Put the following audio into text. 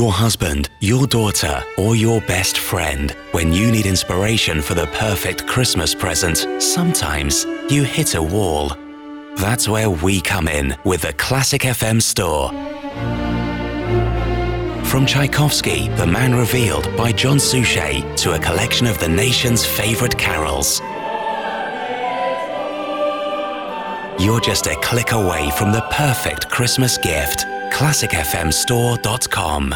your husband, your daughter, or your best friend. When you need inspiration for the perfect Christmas present, sometimes you hit a wall. That's where we come in with the Classic FM store. From Tchaikovsky, The Man Revealed by John Suchet, to a collection of the nation's favorite carols. You're just a click away from the perfect Christmas gift. ClassicFMStore.com.